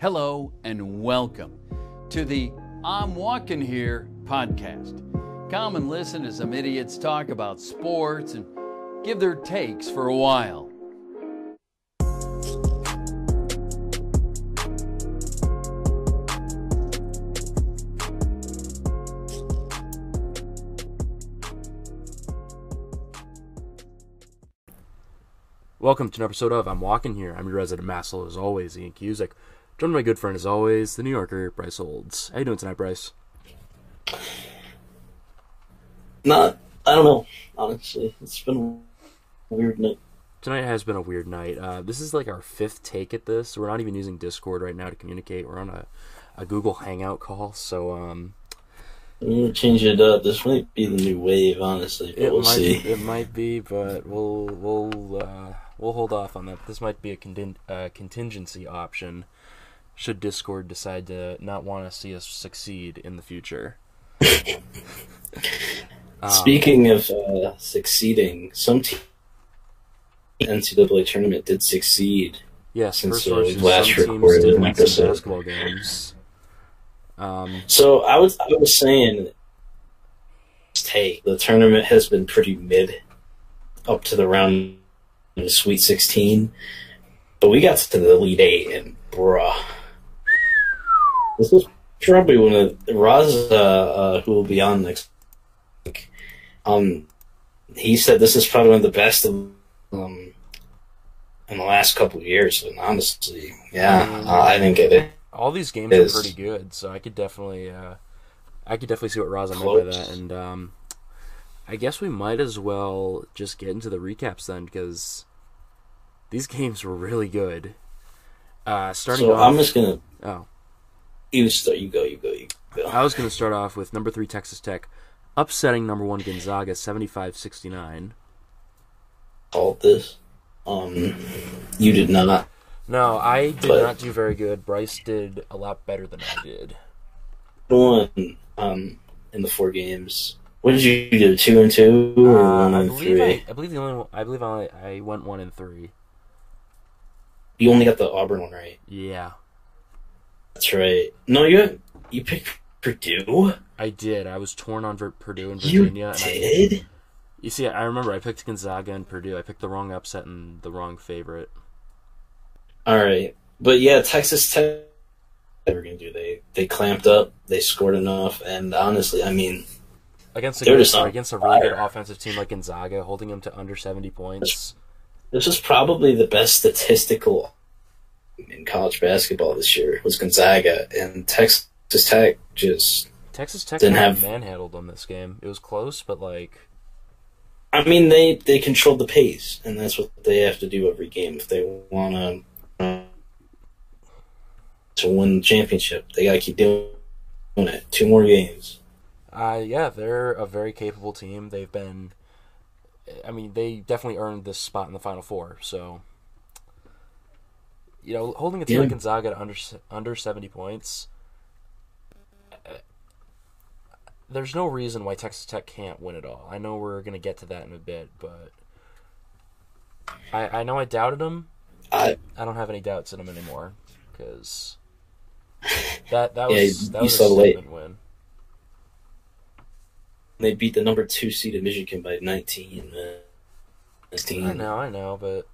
Hello and welcome to the I'm Walking Here podcast. Come and listen to some idiots talk about sports and give their takes for a while. Welcome to an episode of I'm Walking Here. I'm your resident Massel, as always, Ian Cusick. Joined my good friend, as always, the New Yorker, Bryce Olds. How you doing tonight, Bryce? Not, I don't know, honestly. It's been a weird night. Tonight has been a weird night. Uh, this is like our fifth take at this. We're not even using Discord right now to communicate. We're on a, a Google Hangout call, so um, I'm gonna change it up. This might be the new wave, honestly, but it we'll might see. it might be, but we'll we'll uh, we'll hold off on that. This might be a uh, contingency option should Discord decide to not want to see us succeed in the future. Um, Speaking of uh, succeeding, some team NCAA tournament did succeed. Yes, since, uh, last recorded episode. basketball games. Um, So I was, I was saying, take the tournament has been pretty mid up to the round of the Sweet 16, but we got to the Elite Eight, and bruh, this is probably one of Raz, uh, uh, who will be on next week. Um, he said this is probably one of the best of, um, in the last couple of years, and honestly, yeah, Mm. uh, I didn't get it. all these games Is- are pretty good, so I could definitely, uh, I could definitely see what Raza meant by that, and um, I guess we might as well just get into the recaps then, because these games were really good. Uh, starting So off, I'm just gonna oh, You start. You go. You go. You go. I was going to start off with number three Texas Tech, upsetting number one Gonzaga 75-69. All this. Um, you did not. No, I did But- not do very good. Bryce did a lot better than I did. One, Um, in the four games. What did you do? Two and two, or Uh, one I and three? I, I believe the only one- I believe I, I went one and three. You only got the Auburn one right. Yeah, That's right. No, you you picked Purdue. I did. I was torn on Purdue and You Virginia. and I, did. you see, I remember I picked Gonzaga and Purdue. I picked the wrong upset and the wrong favorite. All right, but yeah, Texas Tech. They were gonna do. They they clamped up. They scored enough, and honestly, I mean, Against a, good, against a really good offensive team like Gonzaga, holding them to under 70 points. This was probably the best statistical in college basketball this year was Gonzaga and Texas Tech just Texas Tech Didn't have- manhandled them this game. It was close, but like I mean they they controlled the pace and that's what they have to do every game if they want to to win the championship. They got to keep doing it. Two more games. Uh, yeah, they're a very capable team. They've been, I mean, they definitely earned this spot in the Final Four. So, you know, holding a team Yeah. like Gonzaga to under under seventy points, uh, there's no reason why Texas Tech can't win it all. I know we're gonna get to that in a bit, but I I know I doubted them. I I don't have any doubts in them anymore because that that was you- that was a statement win. they beat the number 2 seed in Michigan by 19. Man. 16. I know, I know, but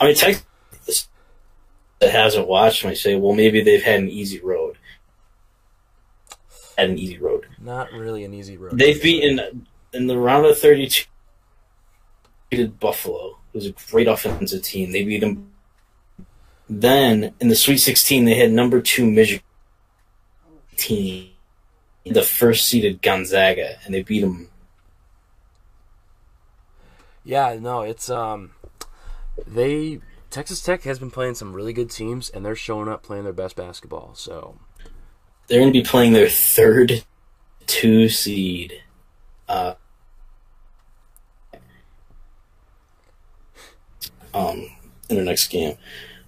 I mean, Texas that hasn't watched might say, well, maybe they've had an easy road. Had an easy road. not really an easy road. They've beaten in the round of 32. Beat Buffalo, who's a great offensive team. They beat them. Then in the Sweet 16, they had number two Michigan team, the first seeded Gonzaga, and they beat them. Yeah, no, it's um, they Texas Tech has been playing some really good teams, and they're showing up playing their best basketball. So They're going to be playing their third two seed. Uh, um, in their next game.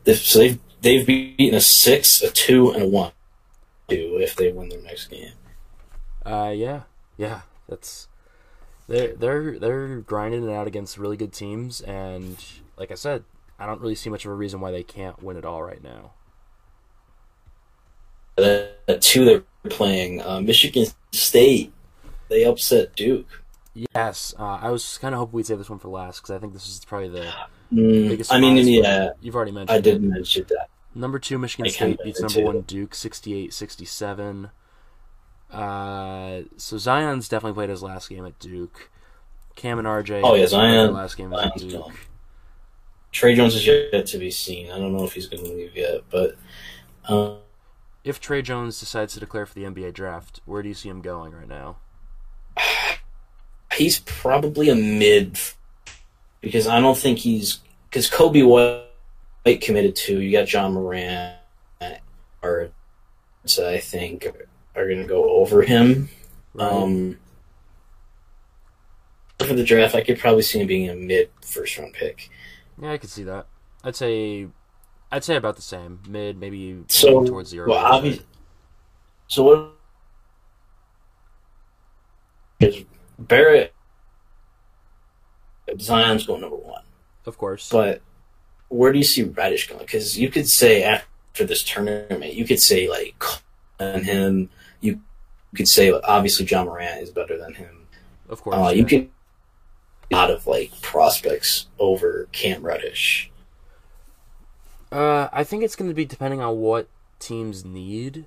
They've, so they've they've beaten a six, a two, and a one. Two if they win their next game. Uh, yeah, yeah, that's they're they're they're grinding it out against really good teams, and like I said, I don't really see much of a reason why they can't win it all right now. The, the two they're playing, uh, Michigan State, they upset Duke. Yes, uh, I was kind of hoping we'd save this one for last because I think this is probably the Mm, biggest. I mean, yeah, you've already mentioned. I did mention that. Number two, Michigan I State beats number too. one Duke 68-67. Uh, so Zion's definitely played his last game at Duke. Cam and RJ. Oh, yeah, Zion- last game at Zion's Duke. gone. Tre Jones is yet to be seen. I don't know if he's going to leave yet, but um, If Tre Jones decides to declare for the NBA draft, where do you see him going right now? he's probably a mid because I don't think he's because Coby White committed to. You got John Morant, or so I think are going to go over him. Right. Um, for the draft, I could probably see him being a mid first round pick. Yeah, I could see that. I'd say, I'd say about the same, mid, maybe So, towards the early. well, obviously, so what? Is Barrett Zion's going number one, of course. but where do you see Reddish going? Because you could say after this tournament, you could say like and him. You could say obviously John Morant is better than him. of course. Uh, yeah. you could a lot of like prospects over Cam Reddish. Uh, I think it's going to be depending on what teams need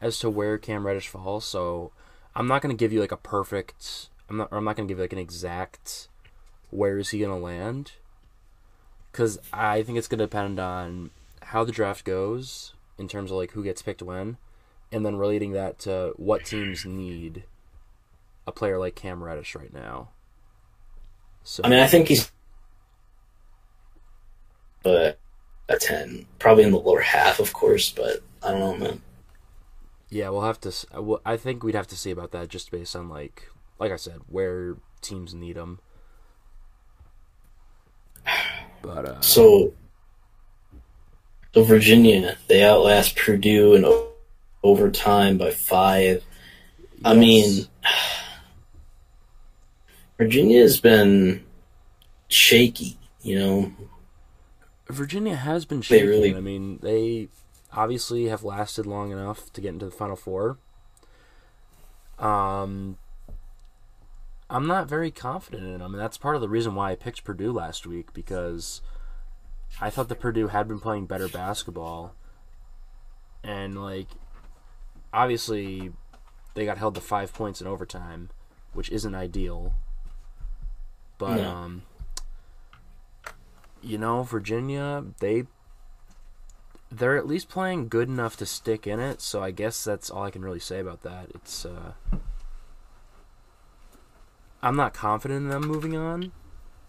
as to where Cam Reddish falls. So I'm not going to give you like a perfect. I'm not. I'm not going to give you like an exact. Where is he going to land? Because I think it's going to depend on how the draft goes in terms of like who gets picked when, and then relating that to what teams need a player like Cam Reddish right now. So I mean, I think he's but a ten, probably in the lower half, of course. But I don't know, man. Yeah, we'll have to. uh, I think we'd have to see about that, just based on like, like I said, where teams need them. But uh, So, so Virginia, they outlast Purdue in overtime by five. I mean, Virginia has been shaky. You know, Virginia has been They shaky. really- I mean, they obviously have lasted long enough to get into the Final Four. Um, I'm not very confident in them, and that's part of the reason why I picked Purdue last week because I thought that Purdue had been playing better basketball, and like, obviously, they got held to five points in overtime, which isn't ideal. But No. um, you know, Virginia, they they're at least playing good enough to stick in it, so I guess that's all I can really say about that. It's uh I'm not confident in them moving on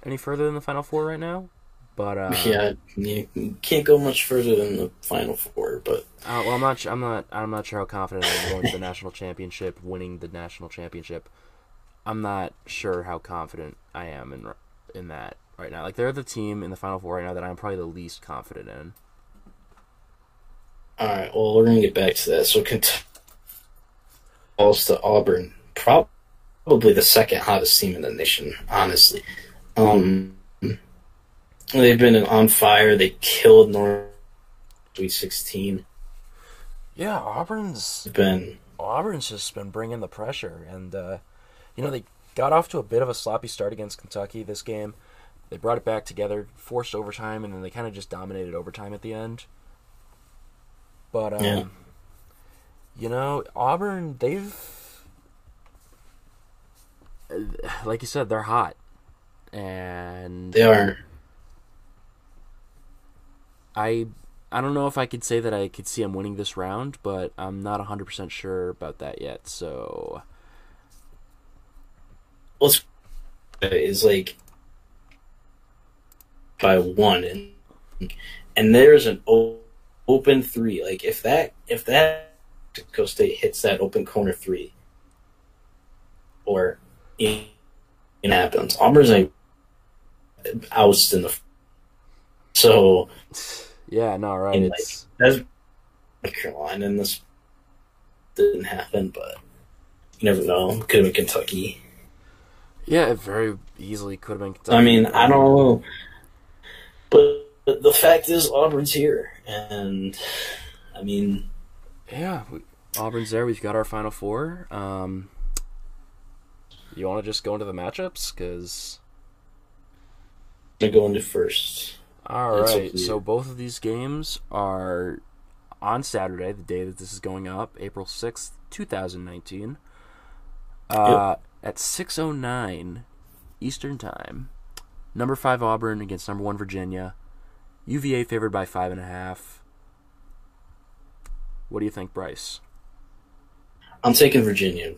any further than the final four right now. But uh yeah, you can't go much further than the final four. But Uh, well, I'm not. I'm not. I'm not sure how confident I am going to the national championship, winning the national championship. I'm not sure how confident I am in in that right now. Like they're the team in the final four right now that I'm probably the least confident in. all right, well, we're gonna get back to that. So Kentucky falls to Auburn, probably the second hottest team in the nation, honestly. Um, they've been on fire. They killed North Sweet Sixteen. Yeah, Auburn's They've been Auburn's just been bringing the pressure, and uh, you know they got off to a bit of a sloppy start against Kentucky this game. They brought it back together, forced overtime, and then they kind of just dominated overtime at the end. But um, Yeah. you know, Auburn they've like you said they're hot, and they are. I I don't know if I could say that I could see them winning this round, but I'm not 100% sure about that yet. So Let's is like by one, and and there's an open three. Like if that if that Mexico State hits that open corner three, or it, it happens, Auburn's like oust in the. So yeah, no, right. And, It's that's Carolina, and this didn't happen, but you never know. Could have been Kentucky. Yeah, it very easily could have been. Kentucky. I mean, I don't know, but, but the fact is, Auburn's here, and I mean, Yeah, we, Auburn's there. We've got our final four. Um, you want to just go into the matchups? Because I'm go into first. all That's right, so both of these games are on Saturday, the day that this is going up, April sixth, two thousand nineteen, uh, at six oh nine Eastern time. Number five Auburn against number one Virginia. UVA favored by five and a half. What do you think, Bryce? I'm taking Virginia.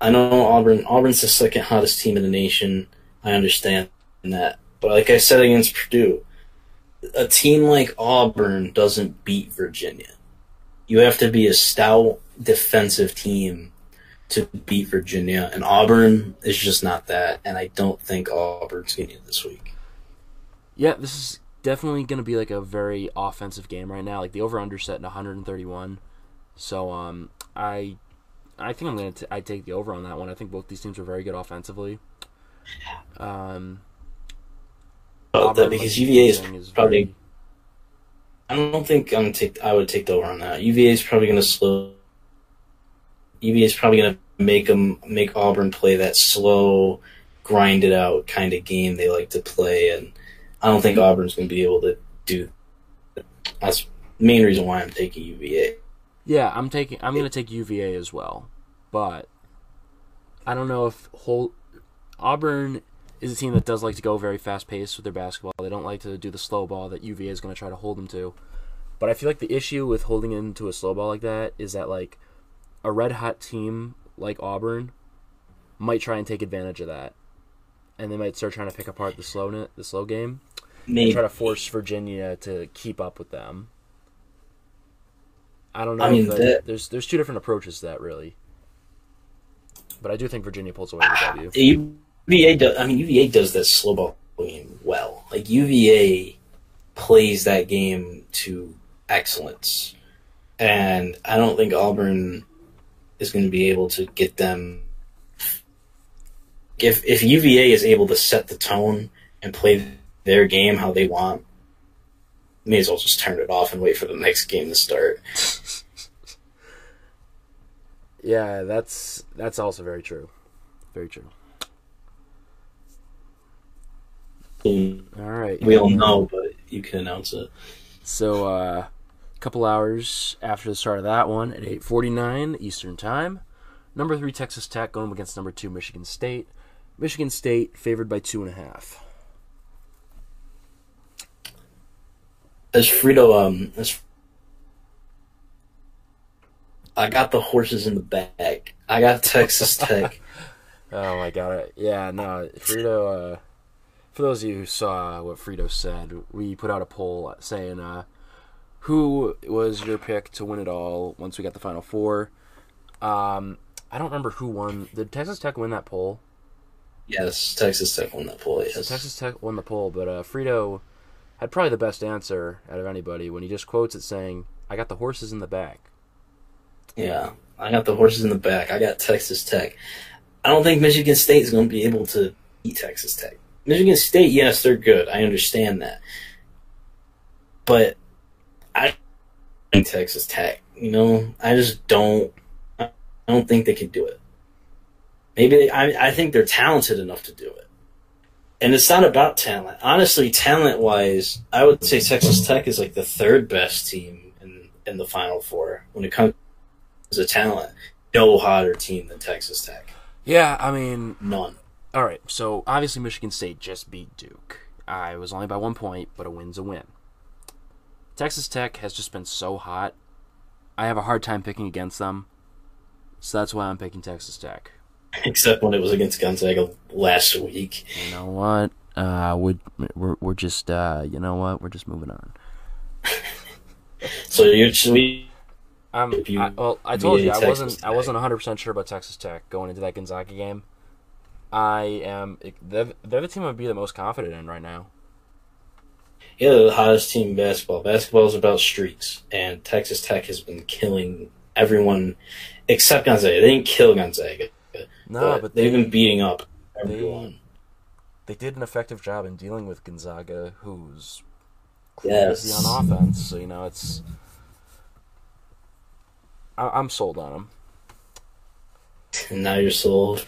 I know Auburn. Auburn's the second hottest team in the nation. I understand that, but like I said against Purdue, a team like Auburn doesn't beat Virginia. You have to be a stout defensive team to beat Virginia, and Auburn is just not that. And I don't think Auburn's getting it this week. Yeah, this is definitely going to be like a very offensive game right now. Like the over under set at 131. So um I I think I'm going to I take the over on that one. I think both these teams are very good offensively. Um Auburn, that, because UVA is is probably. very- I don't think I'm gonna take. I would take the over on that. UVA is probably going to slow. UVA is probably going to make them make Auburn play that slow, grinded out kind of game they like to play, and I don't think Auburn's going to be able to do. That's the main reason why I'm taking UVA. Yeah, I'm taking I'm going to take UVA as well. But I don't know if whole Auburn is a team that does like to go very fast paced with their basketball. They don't like to do the slow ball that UVA is going to try to hold them to. But I feel like the issue with holding into a slow ball like that is that like a red hot team like Auburn might try and take advantage of that, and they might start trying to pick apart the slow the slow game Maybe try to force Virginia to keep up with them. I don't know. I mean, if uh, that- there's there's two different approaches to that really, but I do think Virginia pulls away with W. UVA. Does, I mean, UVA does this slow ball game well. Like UVA plays that game to excellence, and I don't think Auburn is going to be able to get them. If if UVA is able to set the tone and play their game how they want, may as well just turn it off and wait for the next game to start. Yeah, that's that's also very true. Very true. All right. We all know, but you can announce it. So uh, a couple hours after the start of that one at 8:49 Eastern Time, number three Texas Tech going against number two Michigan State. Michigan State favored by two and a half. as Frito, um, as I got the horses in the bag. I got Texas Tech. Oh my god! Yeah, no, Frito. Uh, for those of you who saw what Frito said, we put out a poll saying uh, who was your pick to win it all once we got the final four. Um, I don't remember who won. Did Texas Tech win that poll? yes, Texas Tech won that poll. Yes. Texas Tech won the poll, but uh, Frito had probably the best answer out of anybody when he just quotes it saying, "I got the horses in the back." Yeah, I got the horses in the back. I got Texas Tech. I don't think Michigan State is going to be able to beat Texas Tech. Michigan State, yes, they're good. I understand that, but I think Texas Tech. You know, I just don't. I don't think they can do it. Maybe they, I. I think they're talented enough to do it, and it's not about talent. Honestly, talent wise, I would say Texas Tech is like the third best team in in the Final Four when it comes to talent. No hotter team than Texas Tech. Yeah, I mean, None. all right. So obviously, Michigan State just beat Duke. I was only by one point, but a win's a win. Texas Tech has just been so hot. I have a hard time picking against them, so that's why I'm picking Texas Tech. Except when it was against Gonzaga last week. You know what? Uh, we we're we're just uh, you know what? We're just moving on. So you're we Um, you I, well, I told you I Texas wasn't I wasn't 100 percent sure about Texas Tech going into that Gonzaga game. I am they're, they're the team I'd be the most confident in right now. Yeah, they're the hottest team in basketball. Basketball is about streaks, and Texas Tech has been killing everyone except Gonzaga. They didn't kill Gonzaga, No, but, but they've they been beating up everyone. they did an effective job in dealing with Gonzaga, who's crazy Yes. on offense. So you know, it's I, I'm sold on them. Now you're sold.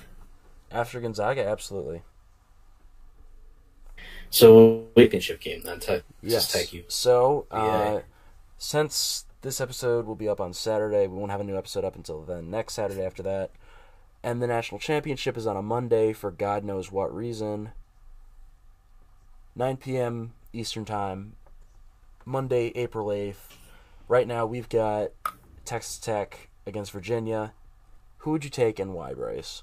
After Gonzaga, absolutely. So championship game then. Yes. Tech you. So, uh, since this episode will be up on Saturday, we won't have a new episode up until then. Next Saturday after that, and the national championship is on a Monday for God knows what reason. 9 p.m. Eastern time, Monday, April 8th. Right now, we've got Texas Tech against Virginia. Who would you take and why, Bryce?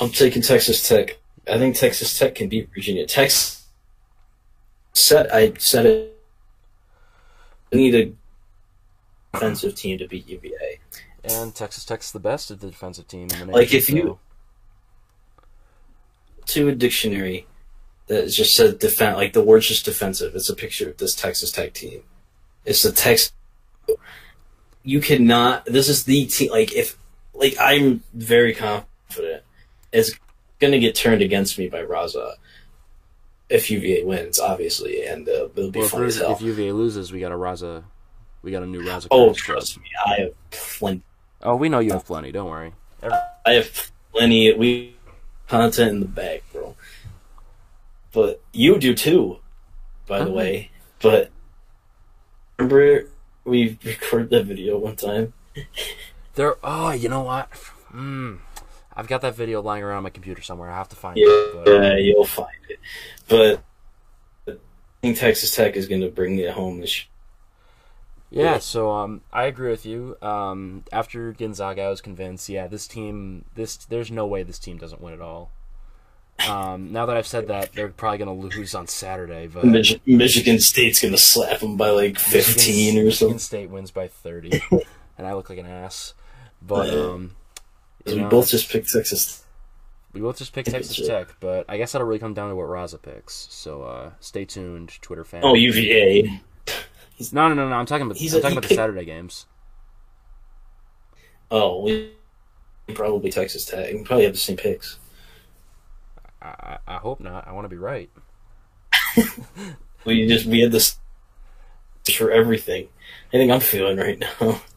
I'm taking Texas Tech. I think Texas Tech can beat Virginia. Texas set. I said it. We need a defensive team to beat UVA. And Texas Tech's the best of the defensive team in the. Like, if you- To a dictionary that just said defend, like the word's just defensive. It's a picture of this Texas Tech team. It's the Tex. You cannot. This is the team. Like if, like I'm very confident, it's gonna get turned against me by Raza. If UVA wins, obviously, and uh, it'll be Well, fun as hell. if UVA loses, we got a Raza. We got a new Raza. oh, trust me, I have plenty. Oh, we know you have plenty. Don't worry. Every- I have plenty. We content in the bag, bro. But you do too, by the Uh-huh. way. But remember we recorded that video one time. There. Oh, you know what? Hmm. I've got that video lying around on my computer somewhere. I have to find Yeah, it. But, yeah, you'll find it. But I think Texas Tech is going to bring it home this. yeah. So um, I agree with you. Um, after Gonzaga, I was convinced. Yeah, this team. This there's no way this team doesn't win at all. Um, now that I've said that, they're probably gonna lose on Saturday. But Mich- Michigan State's going to slap them by like fifteen Michigan, or Michigan something. State wins by thirty, and I look like an ass. But um, We know, both just picked Texas. we both just picked Texas Tech, but I guess that'll really come down to what Raza picks. So uh, stay tuned, Twitter fans. Oh, UVA. No, no, no, no. I'm talking about. He's I'm a- talking about the Saturday games. Oh, we probably Texas Tech. We probably have the same picks. I, I, I hope not. I want to be right. We just we had this for everything. I think I'm feeling right now.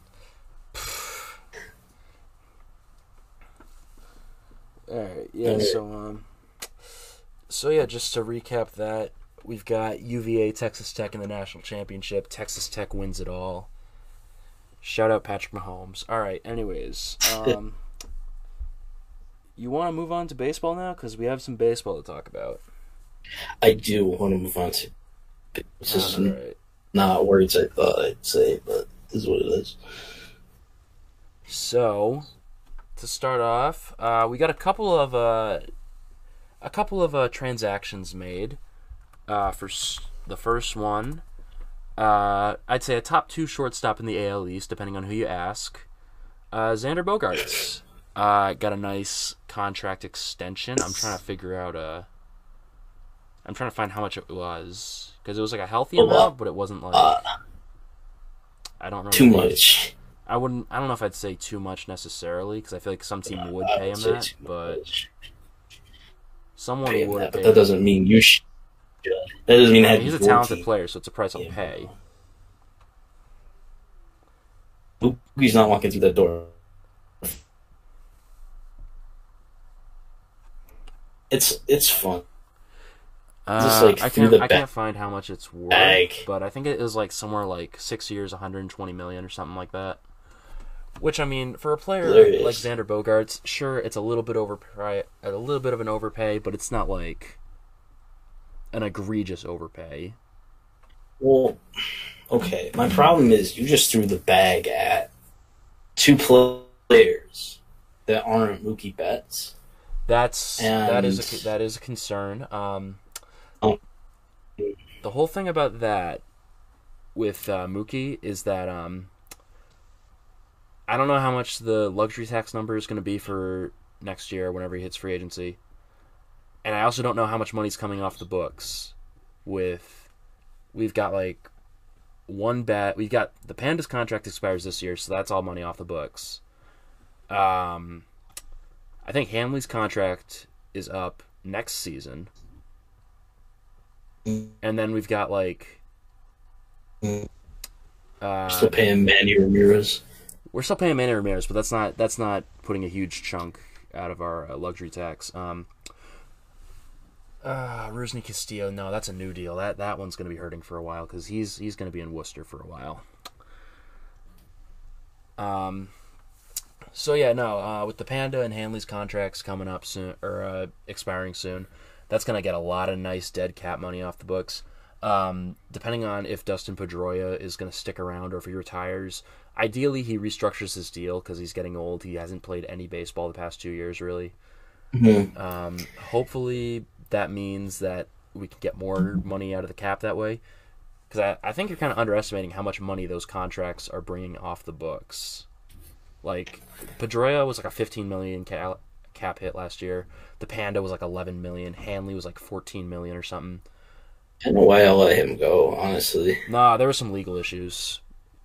All right. Yeah. So um. So yeah, just to recap that, we've got UVA, Texas Tech in the national championship. Texas Tech wins it all. Shout out Patrick Mahomes. All right. Anyways, um, you want to move on to baseball now because we have some baseball to talk about. I do want to move on to. Is All right. not words I thought I'd say, but this is what it is. So, to start off, uh, we got a couple of uh, a couple of uh, transactions made. Uh, for s- the first one, uh, I'd say a top two shortstop in the AL East, depending on who you ask. Uh, Xander Bogaerts uh, got a nice contract extension. I'm trying to figure out Uh, I'm trying to find how much it was because it was like a healthy amount, but it wasn't like I don't remember too much. I wouldn't. I don't know if I'd say too much necessarily because I feel like some team would pay him that, but someone would. that, but that doesn't mean you should. That doesn't mean that he's a talented team. player, so it's a price I'll Yeah. pay. He's not walking through that door. It's it's fun. Just, Uh, like, I can't. I can't find how much it's worth, bag. but I think it is like somewhere like six years, 120 million or something like that. Which I mean, for a player Hilarious. like Xander Bogaerts, sure, it's a little bit overpay, a little bit of an overpay, but it's not like an egregious overpay. Well, okay. My problem is you just threw the bag at two players that aren't Mookie Betts. That's that is a, that is a concern. Um, Oh. the whole thing about that with uh, Mookie is that um, I don't know how much the luxury tax number is going to be for next year whenever he hits free agency, and I also don't know how much money's coming off the books. With we've got like one bet, we've got the Pandas contract expires this year, so that's all money off the books. Um, I think Hanley's contract is up next season. And then we've got like Uh, Still paying Manny Ramirez. We're still paying Manny Ramirez, but that's not that's not putting a huge chunk out of our uh, luxury tax. Um, uh, Rusney Castillo, no, that's a new deal. That that one's going to be hurting for a while because he's he's going to be in Worcester for a while. Um, so yeah, no, uh, with the Panda and Hanley's contracts coming up soon or uh, expiring soon, that's going to get a lot of nice dead cap money off the books. Um, depending on if Dustin Pedroia is going to stick around or if he retires, ideally he restructures his deal because he's getting old. He hasn't played any baseball the past two years, really. Um, hopefully that means that we can get more money out of the cap that way. Because I, I think you're kind of underestimating how much money those contracts are bringing off the books. Like Pedroia was like a 15 million ca- cap hit last year. The Panda was like 11 million. Hanley was like 14 million or something. I don't know why I let him go, honestly. Nah, there were some legal issues.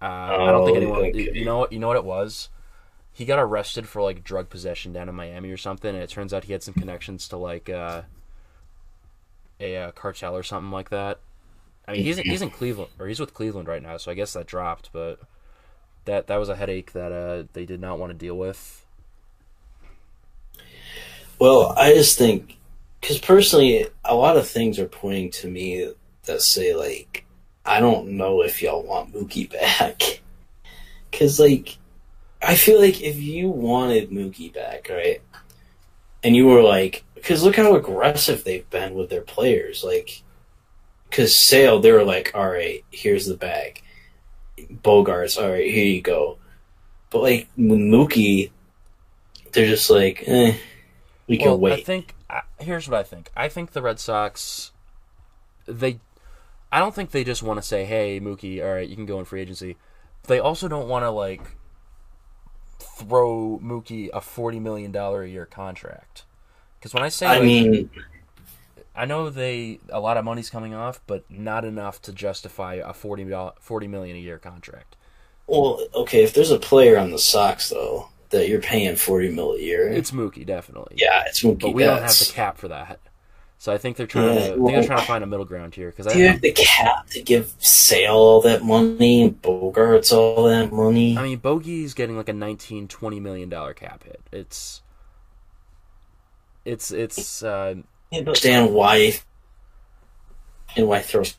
Uh, I don't think Oh, anyone. okay. You know what? You know what it was. He got arrested for like drug possession down in Miami or something, and it turns out he had some connections to like uh, a uh, cartel or something like that. I mean, he's he's in Cleveland or he's with Cleveland right now, so I guess that dropped. But that that was a headache that uh, they did not want to deal with. Well, I just think, because personally, a lot of things are pointing to me that say, like, I don't know if y'all want Mookie back. Because, like, I feel like if you wanted Mookie back, right, and you were like, because look how aggressive they've been with their players. Like, because Sale, they were like, all right, here's the bag. Bogaerts, all right, here you go. But, like, Mookie, they're just like, eh, we can well, wait. I think here's what I think. I think the Red Sox, they, I don't think they just want to say, "Hey, Mookie, all right, you can go in free agency." They also don't want to like throw Mookie a forty million dollar a year contract. Because when I say, I like, mean, I know they a lot of money's coming off, but not enough to justify a 40, doll- 40 million a year contract. well, okay, if there's a player on the Sox though that you're paying forty mil a year, It's Mookie, definitely. yeah, it's Mookie but we don't have the cap for that. So I think they're trying Yeah, to. I think well- they're trying to find a middle ground here because Do you I, have the cap to give Sale all that money and Bogaerts all that money? I mean, Bogey's getting like a 19, 20 million dollar cap hit. It's, it's, it's. Uh, I understand why and why throws.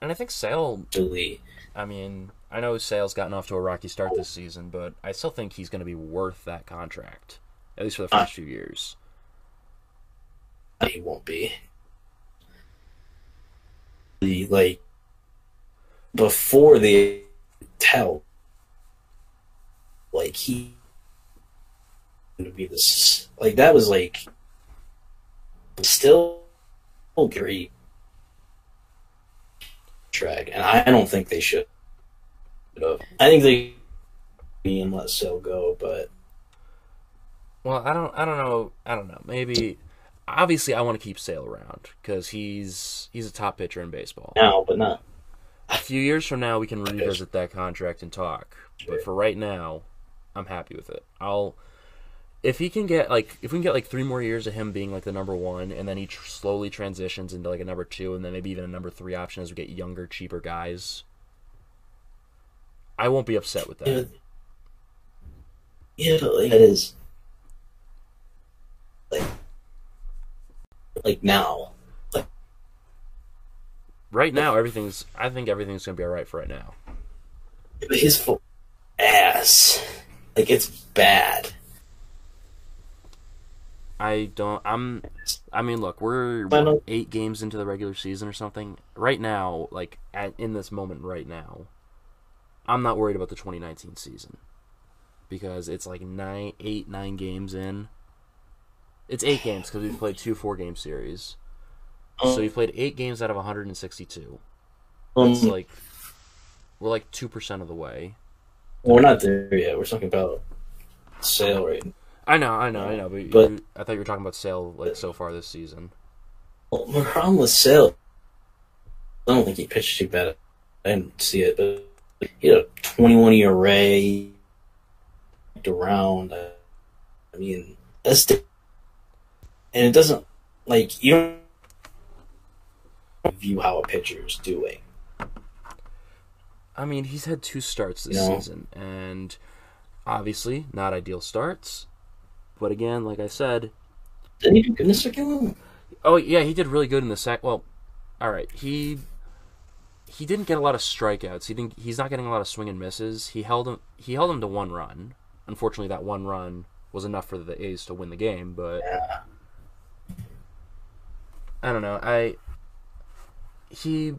and I think Sale. Lee. I mean, I know Sale's gotten off to a rocky start this season, but I still think he's going to be worth that contract, at least for the first few years. He won't be. Like before the tell, like he to be this like that was like still great track, and I don't think they should. I think they be and let Sale go, but Well, I don't. I don't know. I don't know. Maybe. Obviously, I want to keep Sale around because he's he's a top pitcher in baseball. now, but not. A few years from now, we can revisit that contract and talk. But for right now, I'm happy with it. I'll if he can get like if we can get like three more years of him being like the number one, and then he tr- slowly transitions into like a number two, and then maybe even a number three option as we get younger, cheaper guys. I won't be upset with Yeah, that. yeah, but like that is like like now. Like, Right now, everything's. I think everything's gonna be all right for right now. His ass, like it's bad. I don't. I'm. I mean, look, we're what, eight games into the regular season or something. Right now, like at, in this moment, right now, I'm not worried about the 2019 season because it's like nine, eight, nine games in. It's eight games because we've played two four-game series. Um, So we've played eight games out of 162. Um, It's like we're like two percent of the way. we're not there yet. We're talking about sale rate. I know, I know, I know. But, But- you, I thought you were talking about sale like so far this season. Well, my problem with Sale, I don't think he pitched too bad. I didn't see it, but he had a 21 ERA around. I mean, that's the, and it doesn't like you don't view how a pitcher is doing. I mean, he's had two starts this No. season, and obviously not ideal starts. But again, like I said, Didn't he do good in the second one? oh yeah, he did really good in the second. Well, all right, he he didn't get a lot of strikeouts. He didn't. He's not getting a lot of swing and misses. He held him. He held him to one run. Unfortunately, that one run was enough for the A's to win the game. But Yeah. I don't know. I he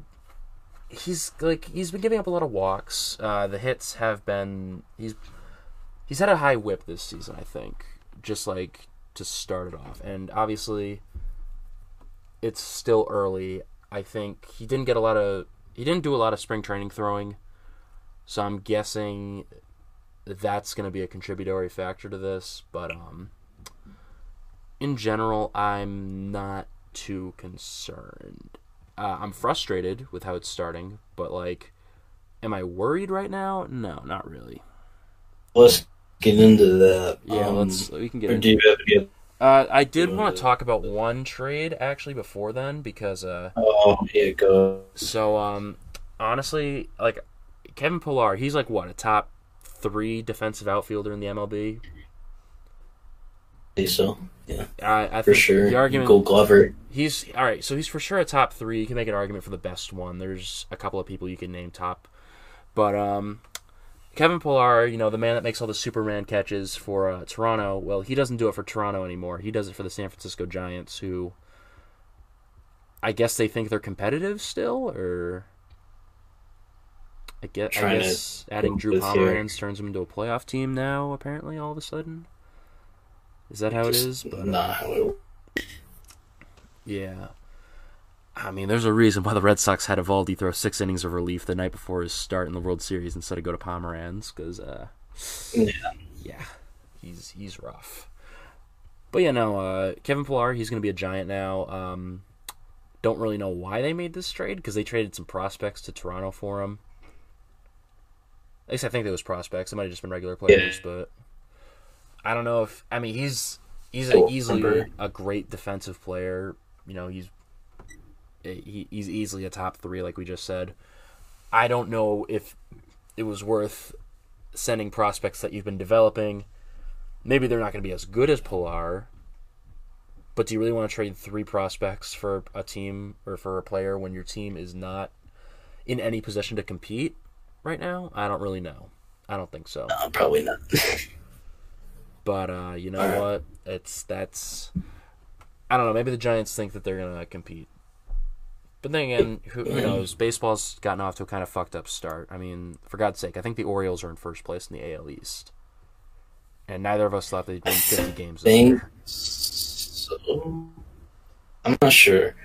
he's like he's been giving up a lot of walks. Uh, the hits have been he's he's had a high WHIP this season. I think just like to start it off, and obviously it's still early. I think he didn't get a lot of he didn't do a lot of spring training throwing, so I'm guessing that's going to be a contributory factor to this. But um, in general, I'm not too concerned. Uh, I'm frustrated with how it's starting, but like, am I worried right now? No, not really. Let's get into that. Yeah, Um, let's we can get into do you have any? Uh, I did want wanna- talk about one trade actually before then because uh, Oh, yeah, go. so um, honestly, like Kevin Pillar, he's like what a top three defensive outfielder in the MLB. Say so. Yeah, I, I for think sure. the argument Gold Glover. he's all right. So he's for sure a top three. You can make an argument for the best one. There's a couple of people you can name top, but um, Kevin Pillar, you know the man that makes all the Superman catches for uh, Toronto. Well, he doesn't do it for Toronto anymore. He does it for the San Francisco Giants, who I guess they think they're competitive still, or I guess, I Trying to guess adding Drew. Pomeranz turns them into a playoff team now. Apparently, all of a sudden, is that how it is? But, uh, Not how it yeah. I mean, there's a reason why the Red Sox had Eovaldi throw six innings of relief the night before his start in the World Series instead of go to Pomeranz, because, uh, Yeah. yeah, he's he's rough. But yeah, no, uh, Kevin Pillar, he's going to be a giant now. Um, don't really know why they made this trade because they traded some prospects to Toronto for him. At least I think it was prospects. It might have just been regular players, but I don't know if I mean he's he's a, easily a great defensive player. You know, he's he, he's easily a top three, like we just said. I don't know if it was worth sending prospects that you've been developing. Maybe they're not going to be as good as Pillar, but do you really want to trade three prospects for a team or for a player when your team is not in any position to compete right now? I don't really know. I don't think so. Uh, probably not. But uh, you know Alright. what? It's that's I don't know. Maybe the Giants think that they're gonna compete. But then again, who, who knows? Baseball's gotten off to a kind of fucked up start. I mean, for God's sake, I think the Orioles are in first place in the AL East, and neither of us thought they'd win 50 games this Think year. so. I'm not sure.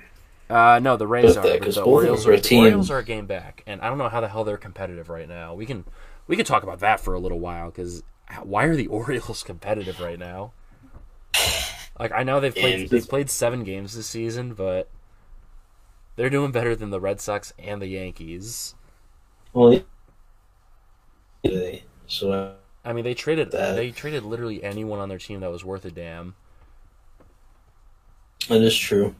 Uh, no, the Rays But are. that- the Orioles are The. Orioles are a game back, and I don't know how the hell they're competitive right now. We can we could talk about that for a little while because why are the Orioles competitive right now? Like I know they've played they've played seven games this season, but they're doing better than the Red Sox and the Yankees. Well, they so uh, I mean, they traded That- they traded literally anyone on their team that was worth a damn. that is true.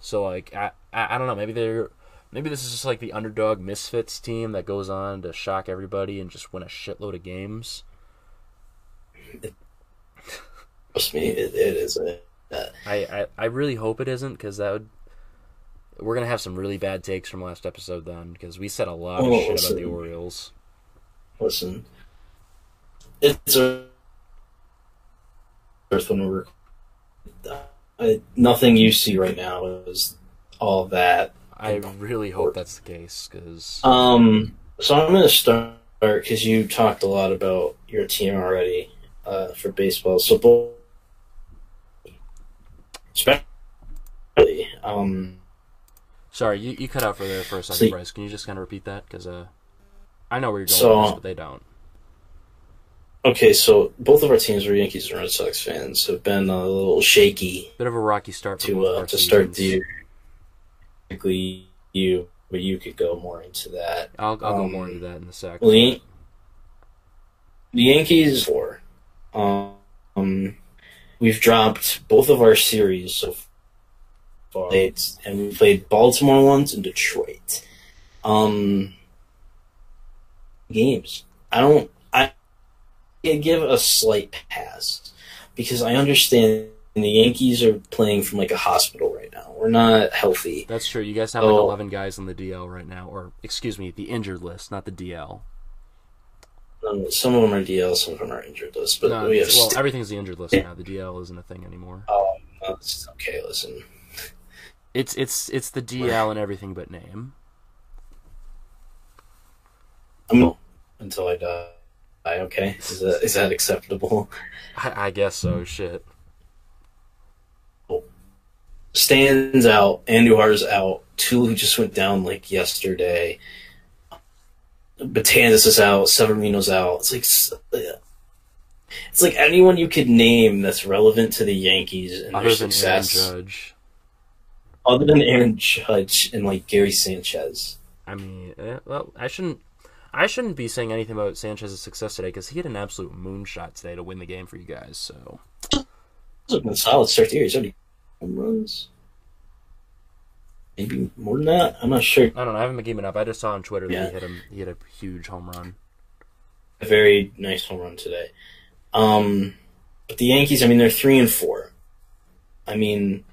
So like I, I I don't know maybe they're maybe this is just like the underdog misfits team that goes on to shock everybody and just win a shitload of games. Trust me, it, it is a. I, I, I really hope it isn't because that would we're gonna have some really bad takes from last episode then because we said a lot of Oh, shit about the. Orioles. Listen, it's a first when we're. I, nothing you see right now is all that. I really hope that's the case because Um, so I'm going to start because you talked a lot about your team already uh, for baseball. So both, especially, um, sorry you, you cut out for there for a second, See- Bryce. Can you just kind of repeat that because uh I know where you're going, So- with this, but they don't. okay, so both of our teams are Yankees and Red Sox fans. Have been a little shaky Bit of a rocky start to uh, to start the year. You, but you could go more into that. I'll I'll go um, more into that in a sec. Well, the, the Yankees four. Um, we've dropped both of our series so far, and we played Baltimore once and Detroit. Um, games. I don't. I, give a slight pass because I understand the Yankees are playing from like a hospital right now. We're not healthy. That's true. You guys have like Oh. 11 guys on the DL right now, or excuse me, the injured list, not the DL. Um, some of them are DL, some of them are injured list, but No, we have. well, st- everything's the injured list now. The DL isn't a thing anymore. oh, no, it's- okay, listen. It's it's it's the DL and everything but name. I'm until I die. Okay, is that is that acceptable? I, I guess so. Shit. Stanton's out. Andujar's out. Tulo just went down like yesterday. Betances is out. Severino's out. It's like it's like anyone you could name that's relevant to the Yankees and Other their than Aaron success, Judge, other than Aaron Judge and like Gary Sanchez. I mean, eh, well, I shouldn't. I shouldn't be saying anything about Sanchez's success today because he had an absolute moonshot today to win the game for you guys. So It's been a solid start to the year. He's already home runs. Maybe more than that. I'm not sure. I don't know. I haven't been keeping up. I just saw on Twitter that he hit him. He hit a huge home run. a very nice home run today. Um, but the Yankees, I mean, they're three and four. I mean,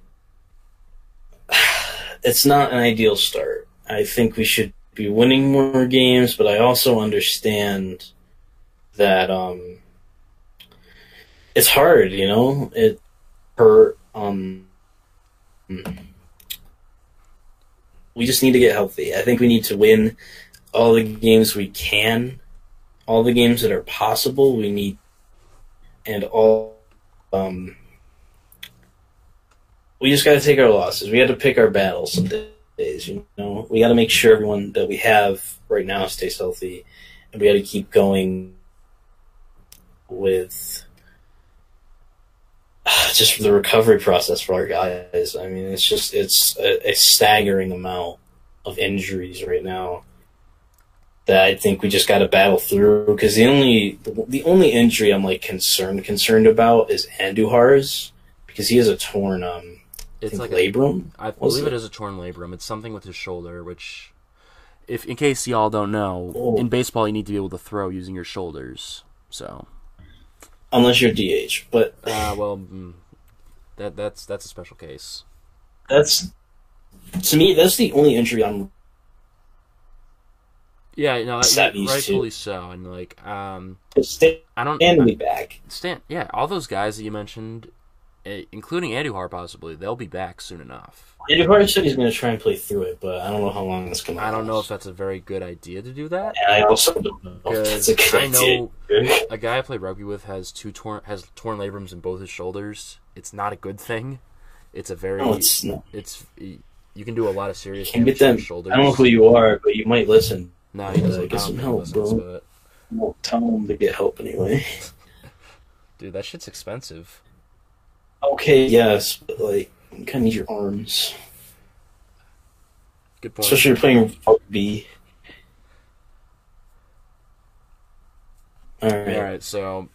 it's not an ideal start. I think we should be winning more games, but I also understand that um, it's hard. You know, it per um. We just need to get healthy. I think we need to win all the games we can all the games that are possible we need and all um we just got to take our losses we got to pick our battles some days you know we got to make sure everyone that we have right now stays healthy and we got to keep going with just the recovery process for our guys i mean it's just it's a, a staggering amount of injuries right now that I think we just got to battle through because the only the only injury I'm like concerned concerned about is Andujar's because he has a torn um I It's like a, labrum. I believe it it? is a torn labrum. It's something with his shoulder, which, if in case y'all don't know, Oh. in baseball you need to be able to throw using your shoulders. So, Unless you're DH, but uh, well, mm, that that's that's a special case. that's to me that's the only injury I'm Yeah, no, these rightfully so, and like, um, stand I don't me back. Stan, yeah, all those guys that you mentioned, including Andujar possibly, they'll be back soon enough. Andujar said he's going to try and play through it, but I don't know how long it's going to. I don't know if that's a very good idea to do that. And I also don't know if that's a Because good I know idea. a guy I play rugby with has two torn has torn labrums in both his shoulders. It's not a good thing. It's a very No, it's not. it's you can do a lot of serious Can damage get to them. your shoulders. I don't know who you are, but you might listen. No, he doesn't. Uh, get some help, listens, bro. but Well, tell him to get help anyway. dude, that shit's expensive. Okay, yes, but like you kind of need your arms, Good point. especially if you're playing rugby. All right, All right, so.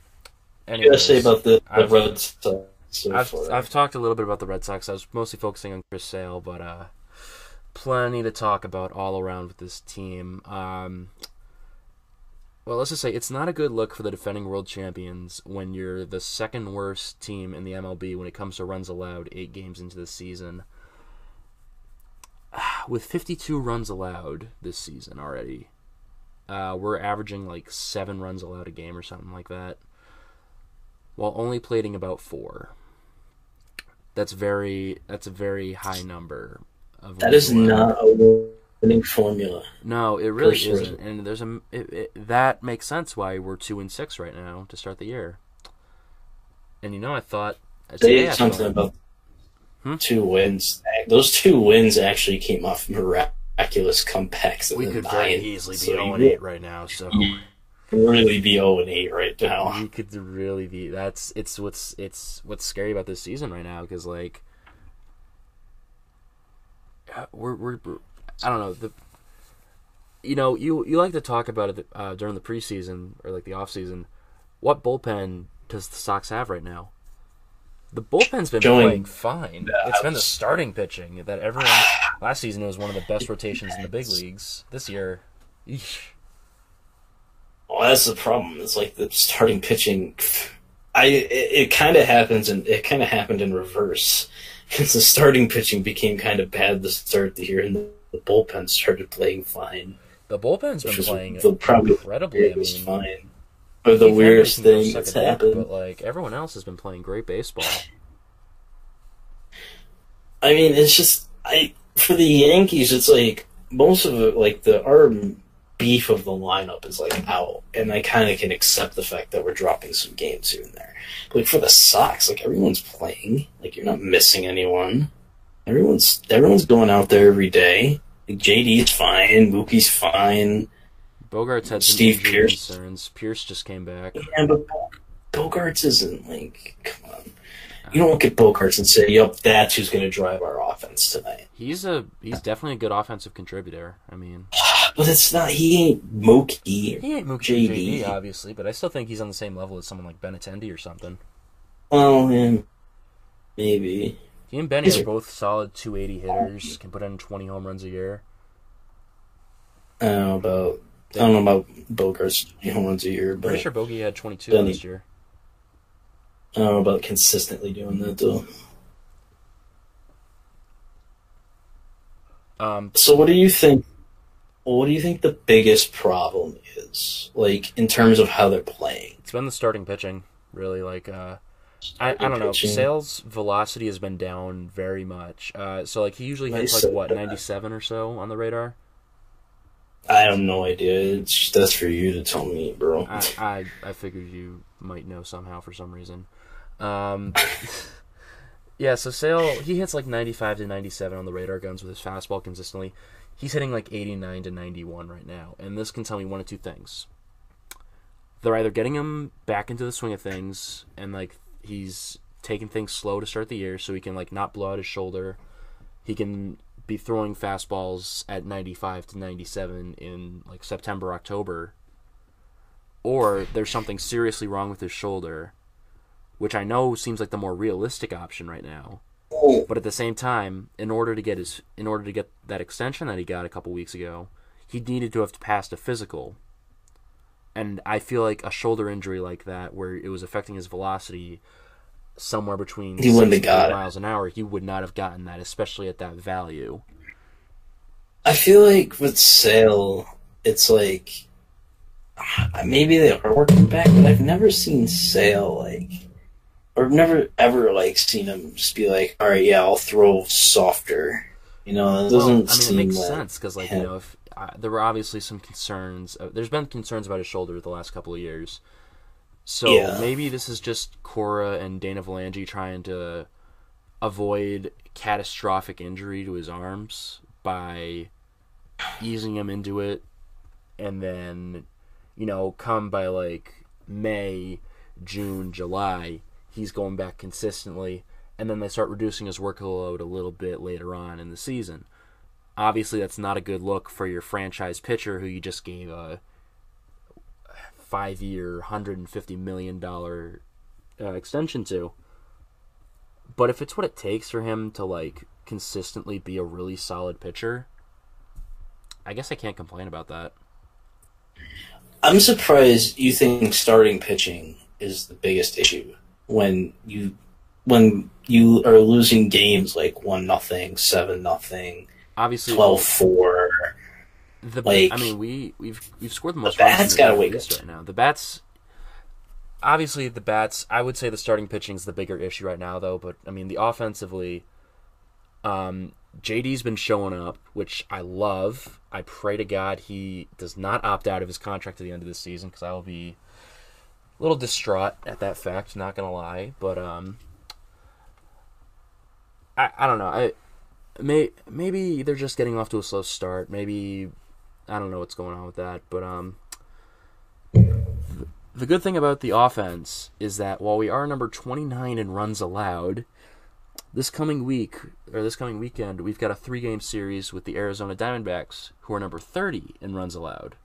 what do you gotta say about the, the I've- Red Sox so I've? I've talked a little bit about the Red Sox. I was mostly focusing on Chris Sale, but uh, plenty to talk about all around with this team. Um, well, let's just say it's not a good look for the defending world champions when you're the second worst team in the MLB when it comes to runs allowed eight games into the season. With 52 runs allowed this season already, uh, we're averaging like seven runs allowed a game or something like that, while only plating about four. That's very that's a very high number. Of that is allowed. not a winning formula. No, it really Personally. isn't, and there's a it, it, that makes sense why we're two and six right now to start the year. And you know, I thought Say I something about Hmm? two wins. Those two wins actually came off miraculous comebacks. we could very easily be So zero you and eight right now. So really be zero and eight right now. we could really be. That's it's what's it's what's scary about this season right now because like uh, we're we're- I don't know the. You know, you you like to talk about it uh, during the preseason or like the off season. What bullpen does the Sox have right now? The bullpen's been Showing playing fine. It's been the starting pitching that everyone last season was one of the best rotations in the big leagues. This year, eesh. Well, that's the problem. It's like the starting pitching. I it, it kind of happens and it kind of happened in reverse because the starting pitching became kind of bad to start the year, and the, bullpen started playing fine. The bullpen's been playing the probably incredibly. It was mean, fine. But the weirdest thing that's second back, happened. but like everyone else has been playing great baseball. I mean, it's just I for the Yankees, it's like most of it, like the our beef of the lineup is like out, and I kind of can accept the fact that we're dropping some games here and there. But like for the Sox, like everyone's playing, like you're not missing anyone. Everyone's everyone's going out there every day. Like JD's fine, Mookie's fine, Bogaerts had some Steve Pearce. concerns. Pierce just came back. yeah, but Bogaerts isn't like come on. You uh, don't look at Bogaerts and say, "Yep, that's who's going to drive our offense tonight." He's a he's definitely a good offensive contributor. I mean, But it's not. He ain't Mookie. he ain't Mookie JD. JD obviously, but I still think he's on the same level as someone like Benintendi or something. Well, yeah, maybe. He and Benny are both solid 280 hitters. Can put in 20 home runs a year. I don't know about. I don't know about Bogaerts home runs a year, but I'm Pretty sure Bogey had 22 Benny. last year. I don't know about consistently doing that though. Um, So, what do you think? What do you think the biggest problem is, like in terms of how they're playing? it's been the starting pitching, really. Like, uh, I, I don't know. Pitching. Sale's velocity has been down very much. Uh, so like he usually hits like what 97 or so on the radar. I have no idea. It's that's for you to tell me, bro. I, I I figured you might know somehow for some reason. Um, yeah, so Sale he hits like 95 to 97 on the radar guns with his fastball consistently. He's hitting like 89 to 91 right now, and this can tell me one of two things. They're either getting him back into the swing of things, and like he's taking things slow to start the year, so he can like not blow out his shoulder. He can be throwing fastballs at 95 to 97 in like September, October, or there's something seriously wrong with his shoulder, which I know seems like the more realistic option right now. But at the same time, in order to get his in order to get that extension that he got a couple weeks ago, he needed to have passed a physical. And I feel like a shoulder injury like that, where it was affecting his velocity somewhere between He wouldn't have 60 got miles an hour, he would not have gotten that, especially at that value. I feel like with Sale, it's like ah, maybe they are working back, but I've never seen Sale like, or I've never ever like seen him just be like, "All right, yeah, I'll throw softer." You know, it doesn't well, I mean, it makes like sense because, like, you know, if there were obviously some concerns, uh, there's been concerns about his shoulder the last couple of years. So Yeah. maybe this is just Cora and Dana LeVangie trying to avoid catastrophic injury to his arms by easing him into it, and then, you know, come by like May, June, July, he's going back consistently, and then they start reducing his workload a little bit later on in the season. Obviously, that's not a good look for your franchise pitcher who you just gave a hundred and fifty million dollar uh, extension to. But if it's what it takes for him to like consistently be a really solid pitcher, I guess I can't complain about that. I'm surprised you think starting pitching is the biggest issue when you when you are losing games like one nothing, seven nothing, Obviously, 12-4. The Like, I mean, we we've we've scored the most the bats gotta North wake up. right now. The bats, obviously, the bats. I would say the starting pitching is the bigger issue right now, though. But I mean, the offensively, um, JD's been showing up, which I love. I pray to God he does not opt out of his contract at the end of this season because I will be a little distraught at that fact. Not gonna lie, but um, I I don't know. I may maybe they're just getting off to a slow start. Maybe I don't know what's going on with that, but um, the good thing about the offense is that while we are number 29 in runs allowed, this coming week or this coming weekend we've got a three-game series with the Arizona Diamondbacks, who are number 30 in runs allowed.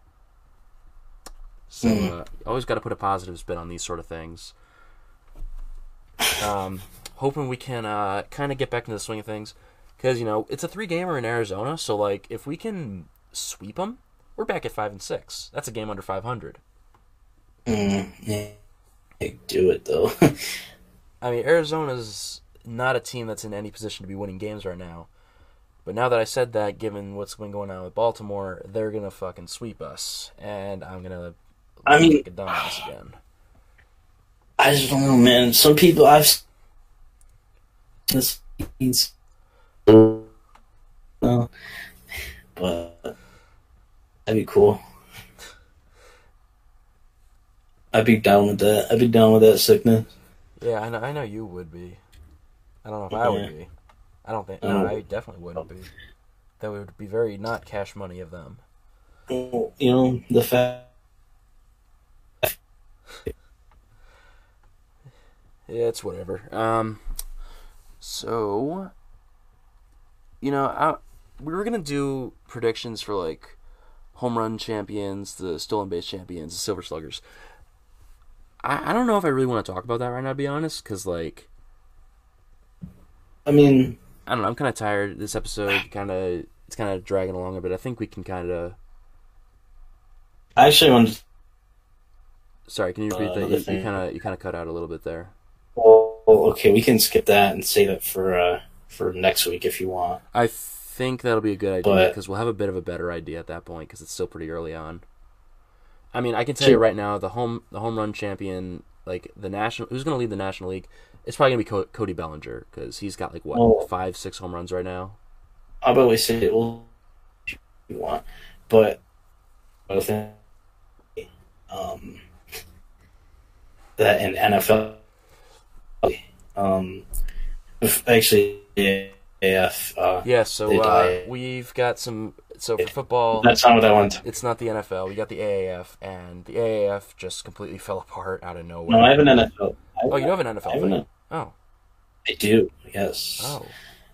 So uh, always got to put a positive spin on these sort of things. Um, hoping we can uh, kind of get back into the swing of things, because you know it's a three-gamer in Arizona. So like, if we can sweep them, we're back at five and six. That's a game under 500. Mm, yeah, do it though. I mean, Arizona's not a team that's in any position to be winning games right now. But now that I said that, given what's been going on with Baltimore, they're gonna fucking sweep us, and I'm gonna I mean- like a dumbass again. I just don't know, man. Some people I've this means but that'd be cool. I'd be down with that. I'd be down with that sickness. Yeah, I know. I know you would be. I don't know if I would be. I don't think. No, don't- I definitely wouldn't be. That would be very not cash money of them. You know the fact. Yeah, it's whatever. Um, so, you know, I, we were gonna do predictions for like home run champions, the stolen base champions, the silver sluggers. I, I don't know if I really want to talk about that right now, to be honest, because like I mean, I don't know, I'm kind of tired. This episode kind of it's kind of dragging along a bit. I think we can kind of. I actually wanted. Sorry, can you repeat Uh, that? You- kind of you kind of cut out a little bit there. Well, okay, we can skip that and save it for uh, for next week if you want. I think that'll be a good idea because we'll have a bit of a better idea at that point because it's still pretty early on. I mean, I can tell you right now, the home the home run champion, like the national, who's going to lead the National League? It's probably going to be Co- Cody Bellinger because he's got like what Oh. five, six home runs right now. About we say it? Well, if you want, but I think um, that in NFL, um, actually, yeah, yeah, uh, Yeah, so uh, we've got some. So for football, that's not what I want. it's not the NFL. We got the AAF, and the AAF just completely fell apart out of nowhere. No, I have an NFL. Oh, you have an NFL I have an, Oh, I do. Yes. oh,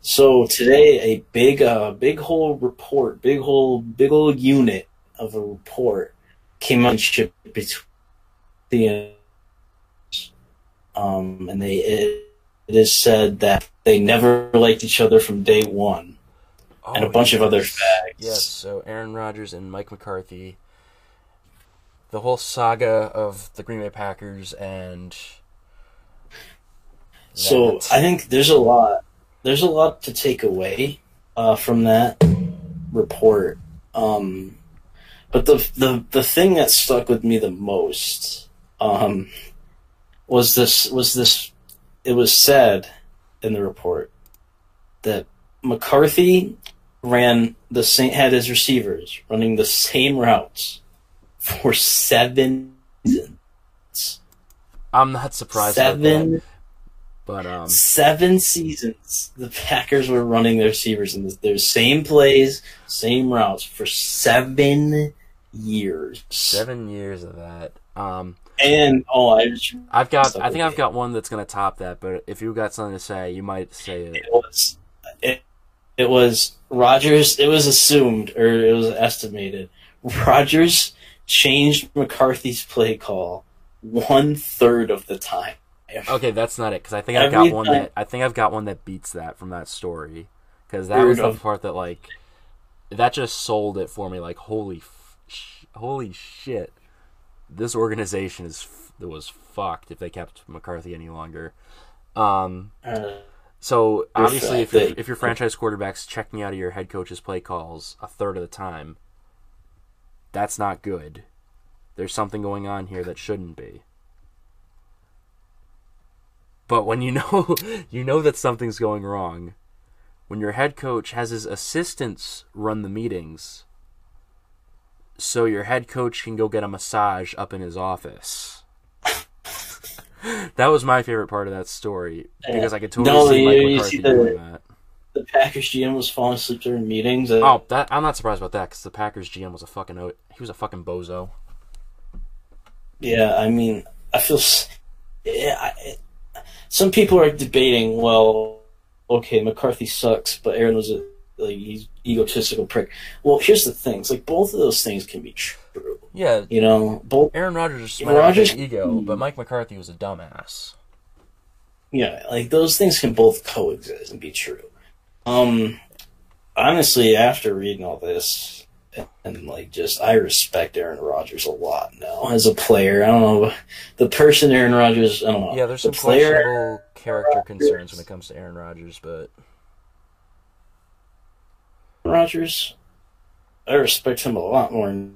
So today, a big, uh, big whole report, big whole, big old unit of a report came on ship between the, um, and they it, it is said that they never liked each other from day one, and a Oh, bunch of other yes. facts. Yes, so Aaron Rodgers and Mike McCarthy, the whole saga of the Green Bay Packers and. So that. I think there's a lot, there's a lot to take away uh, from that report. Um, but the the the thing that stuck with me the most um, was this was this. It was said in the report that McCarthy ran the same had his receivers running the same routes for seven seasons. I'm not surprised. Seven that, but um, Seven seasons, the Packers were running their receivers in the, their same plays, same routes for seven years. seven years of that. Um, And oh, I just, I've got. Stuck I think I've got one that's gonna top that. But if you've got something to say, you might say it. it was it, it was Rodgers. It was assumed or it was estimated. Rodgers changed McCarthy's play call one third of the time. Okay, that's not it because I think I've got one that I think I've got one that beats that from that story because that was the part that like that just sold it for me. Like holy, f- sh- holy shit, this organization is it was fucked if they kept McCarthy any longer. Um, Uh, so obviously, if your, if your franchise quarterback's checking out of your head coach's play calls a third of the time, that's not good. There's something going on here that shouldn't be. But when you know you know that something's going wrong, when your head coach has his assistants run the meetings, so your head coach can go get a massage up in his office. that was my favorite part of that story because I could totally No, see Mike McCarthy see the- doing that. the Packers GM was falling asleep during meetings. Uh, Oh, that I'm not surprised about that because the Packers GM was a fucking he was a fucking bozo. Yeah, I mean, I feel. Yeah, I, some people are debating. Well, okay, McCarthy sucks, but Aaron was a like he's egotistical prick. Well, here's the thing: it's like both of those things can be true. Yeah, You know, both. Aaron Rodgers is have Rodgers- ego, but Mike McCarthy was a dumbass. Yeah, like those things can both coexist and be true. Um, honestly, after reading all this, and like just I respect Aaron Rodgers a lot now as a player. I don't know the person Aaron Rodgers. I don't know. Yeah, there's the some questionable character concerns when it comes to Aaron Rodgers, but Rodgers, I respect him a lot more.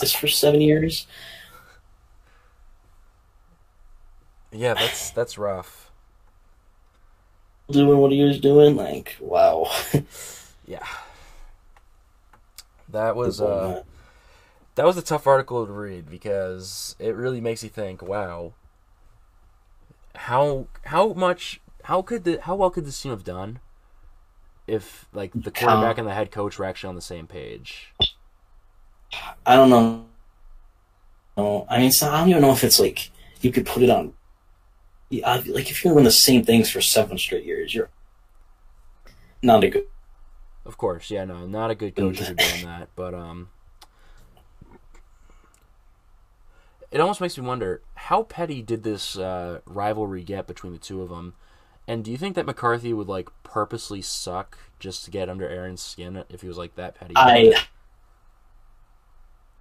This for seven years. yeah, that's that's rough. doing what he was doing. Like, wow. Yeah. That was uh that was a tough article to read because it really makes you think, wow, how how much how could the how well could this team have done if like the quarterback and the head coach were actually on the same page? I don't know. No, I mean, so I don't even know if it's like you could put it on. Yeah, like if you're gonna the same things for seven straight years, you're not a good. Of course, yeah, no, not a good coach have done that, but um, it almost makes me wonder how petty did this uh, rivalry get between the two of them, and do you think that McCarthy would like purposely suck just to get under Aaron's skin if he was like that petty? I.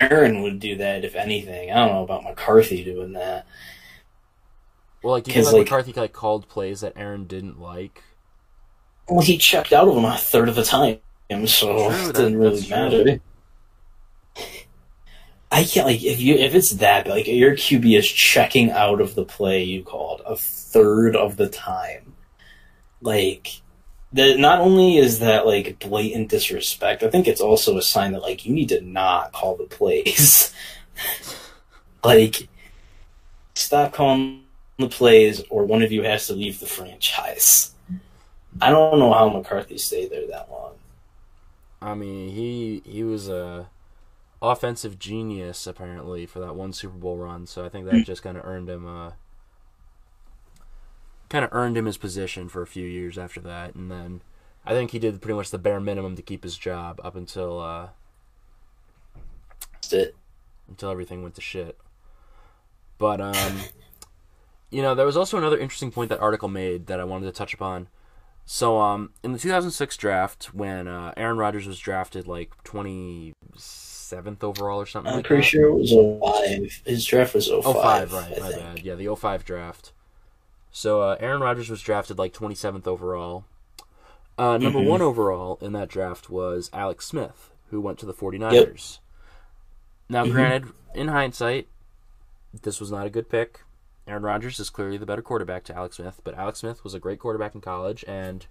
Aaron would do that if anything. I don't know about McCarthy doing that. well, like, do you think like, like- McCarthy like called plays that Aaron didn't like? Well, he checked out of them a third of the time, so True, it didn't really true. matter. I can't like if you if it's that like your QB is checking out of the play you called a third of the time, like that. Not only is that like blatant disrespect, I think it's also a sign that like you need to not call the plays. like, stop calling the plays, or one of you has to leave the franchise. I don't know how McCarthy stayed there that long. I mean, he he was a offensive genius apparently for that one Super Bowl run. So I think that just kind of earned him uh kind of earned him his position for a few years after that, and then I think he did pretty much the bare minimum to keep his job up until uh That's it. until everything went to shit. But um, you know, there was also another interesting point that article made that I wanted to touch upon. So um, in the 2006 draft, when uh, Aaron Rodgers was drafted like 27th overall or something I'm like pretty that. sure it was 05. His draft was 05. 05, right? I My think. bad. Yeah, the 05 draft. So uh, Aaron Rodgers was drafted like 27th overall. Uh, number Mhm. one overall in that draft was Alex Smith, who went to the 49ers. Now, Mhm. granted, in hindsight, this was not a good pick. Aaron Rodgers is clearly the better quarterback to Alex Smith, but Alex Smith was a great quarterback in college, and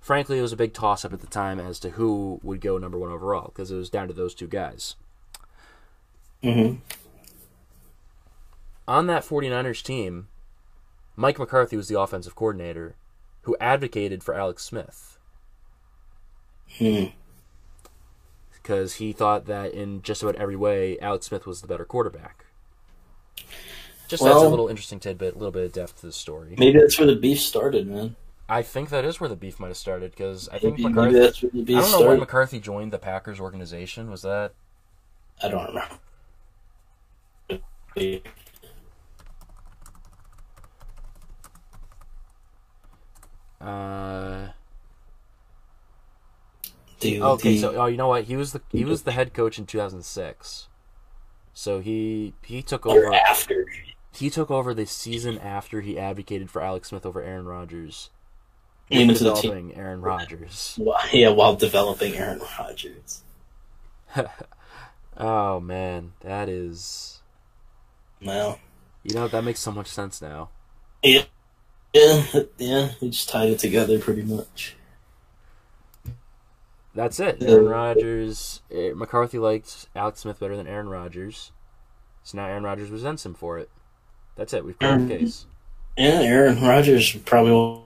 frankly, it was a big toss up at the time as to who would go number one overall because it was down to those two guys. Mhm. on that 49ers team, Mike McCarthy was the offensive coordinator who advocated for Alex Smith Hmm. because he thought that in just about every way, Alex Smith was the better quarterback. Just that's a little interesting tidbit, a little bit of depth to the story. Maybe that's where the beef started, man. I think that is where the beef might have started because I think Maybe, McCarthy. maybe that's where the beef I don't know when started. McCarthy joined the Packers organization. Was that? I don't remember. Uh, Dude, okay, the- so oh, you know what? He was the he was the head coach in 2006. So he he took over. after. He took over the season after he advocated for Alex Smith over Aaron Rodgers. Came into the team. developing Aaron Rodgers. Well, yeah, while developing Aaron Rodgers. Oh man, that is Well, you know that makes so much sense now. yeah, yeah, yeah. We just tied it together pretty much. That's it. Aaron Rodgers. eh, McCarthy liked Alex Smith better than Aaron Rodgers, so now Aaron Rodgers resents him for it. That's it. We've cleared the Mhm. case. Yeah, Aaron Rodgers probably won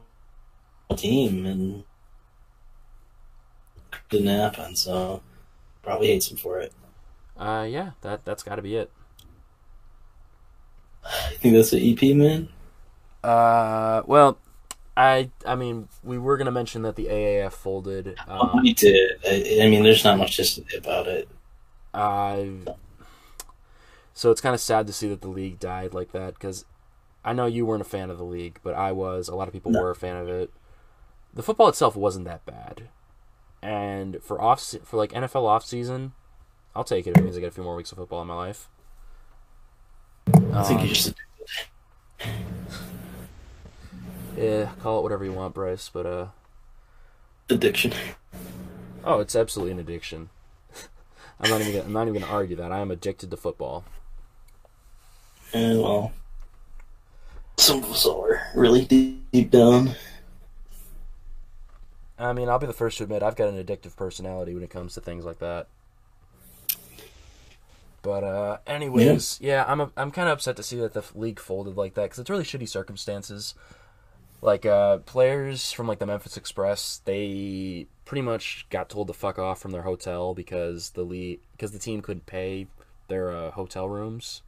the team and didn't happen, so probably hates him for it. Uh, yeah, that that's got to be it. I think that's the EP, man. Uh, well, I I mean we were gonna mention that the AAF folded. Um, we did. I, I mean, there's not much to say about it. Uh, so it's kind of sad to see that the league died like that because I know you weren't a fan of the league, but I was. A lot of people No. were a fan of it. The football itself wasn't that bad. And for off for like NFL off season, I'll take it. It means I get a few more weeks of football in my life. I think Um, you just Yeah, call it whatever you want, Bryce. But uh, addiction. oh, it's absolutely an addiction. I'm not even. Gonna, I'm not even gonna argue that. I am addicted to football. And well, some of us are really deep, deep down. I mean, I'll be the first to admit I've got an addictive personality when it comes to things like that. But uh, anyways, yeah, I'm a, I'm kind of upset to see that the league folded like that because it's really shitty circumstances. Like uh, players from like the Memphis Express, they pretty much got told to fuck off from their hotel because the league because the team couldn't pay their uh, hotel rooms.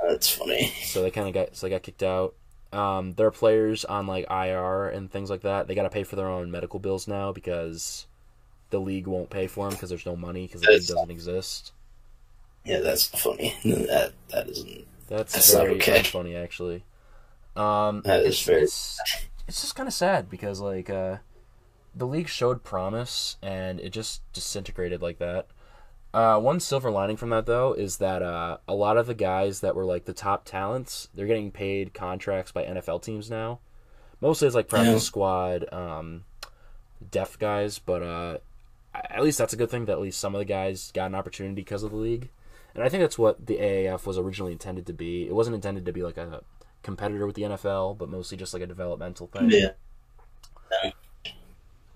That's funny. so they kind of got so they got kicked out. Um, there are players on like IR and things like that. They got to pay for their own medical bills now because the league won't pay for them because there's no money because the league doesn't exist. Yeah, that's funny. That that isn't. That's, That's not very okay. funny actually. Um, That is it's, very- It's, it's just kind of sad because like uh, the league showed promise and it just disintegrated like that. Uh, one silver lining from that though is that uh, a lot of the guys that were like the top talents, they're getting paid contracts by NFL teams now. Mostly it's like practice Yeah. squad, um, deaf guys, but uh, at least that's a good thing that at least some of the guys got an opportunity because of the league. And I think that's what the AAF was originally intended to be. It wasn't intended to be like a competitor with the NFL, but mostly just like a developmental thing. Yeah.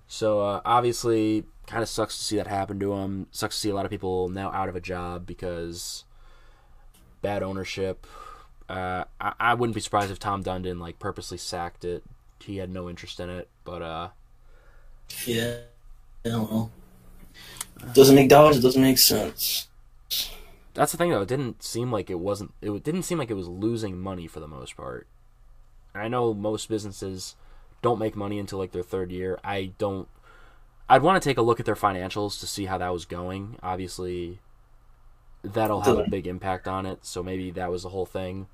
So uh, obviously, kind of sucks to see that happen to him. Sucks to see a lot of people now out of a job because bad ownership. Uh, I, I wouldn't be surprised if Tom Dundon like purposely sacked it. He had no interest in it, but uh, Yeah. I don't know. Doesn't make dollars. It doesn't make sense. That's the thing though. It didn't seem like it wasn't. It didn't seem like it was losing money for the most part. I know most businesses don't make money until like their third year. I don't. I'd want to take a look at their financials to see how that was going. Obviously, that'll have a big impact on it. So maybe that was the whole thing.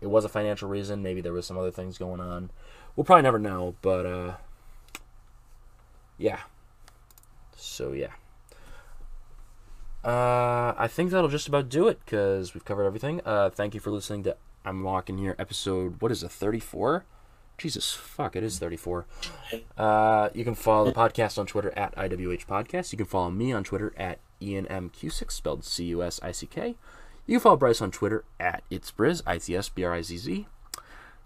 It was a financial reason. Maybe there was some other things going on. We'll probably never know. But uh, yeah. So yeah. Uh, I think that'll just about do it because we've covered everything. Uh, thank you for listening to I'm Walking Here episode. What is it? 34. Jesus fuck, it is 34. Uh, you can follow the podcast on Twitter at IWH Podcast. You can follow me on Twitter at Ian M Cusick, spelled C U S I C K. You can follow Bryce on Twitter at It's Briz, I T S B R I Z Z.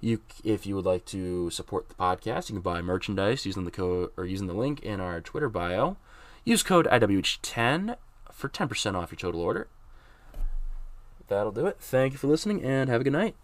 You, if you would like to support the podcast, you can buy merchandise using the code or using the link in our Twitter bio. Use code IWH10 for 10% off your total order. That'll do it. Thank you for listening and have a good night.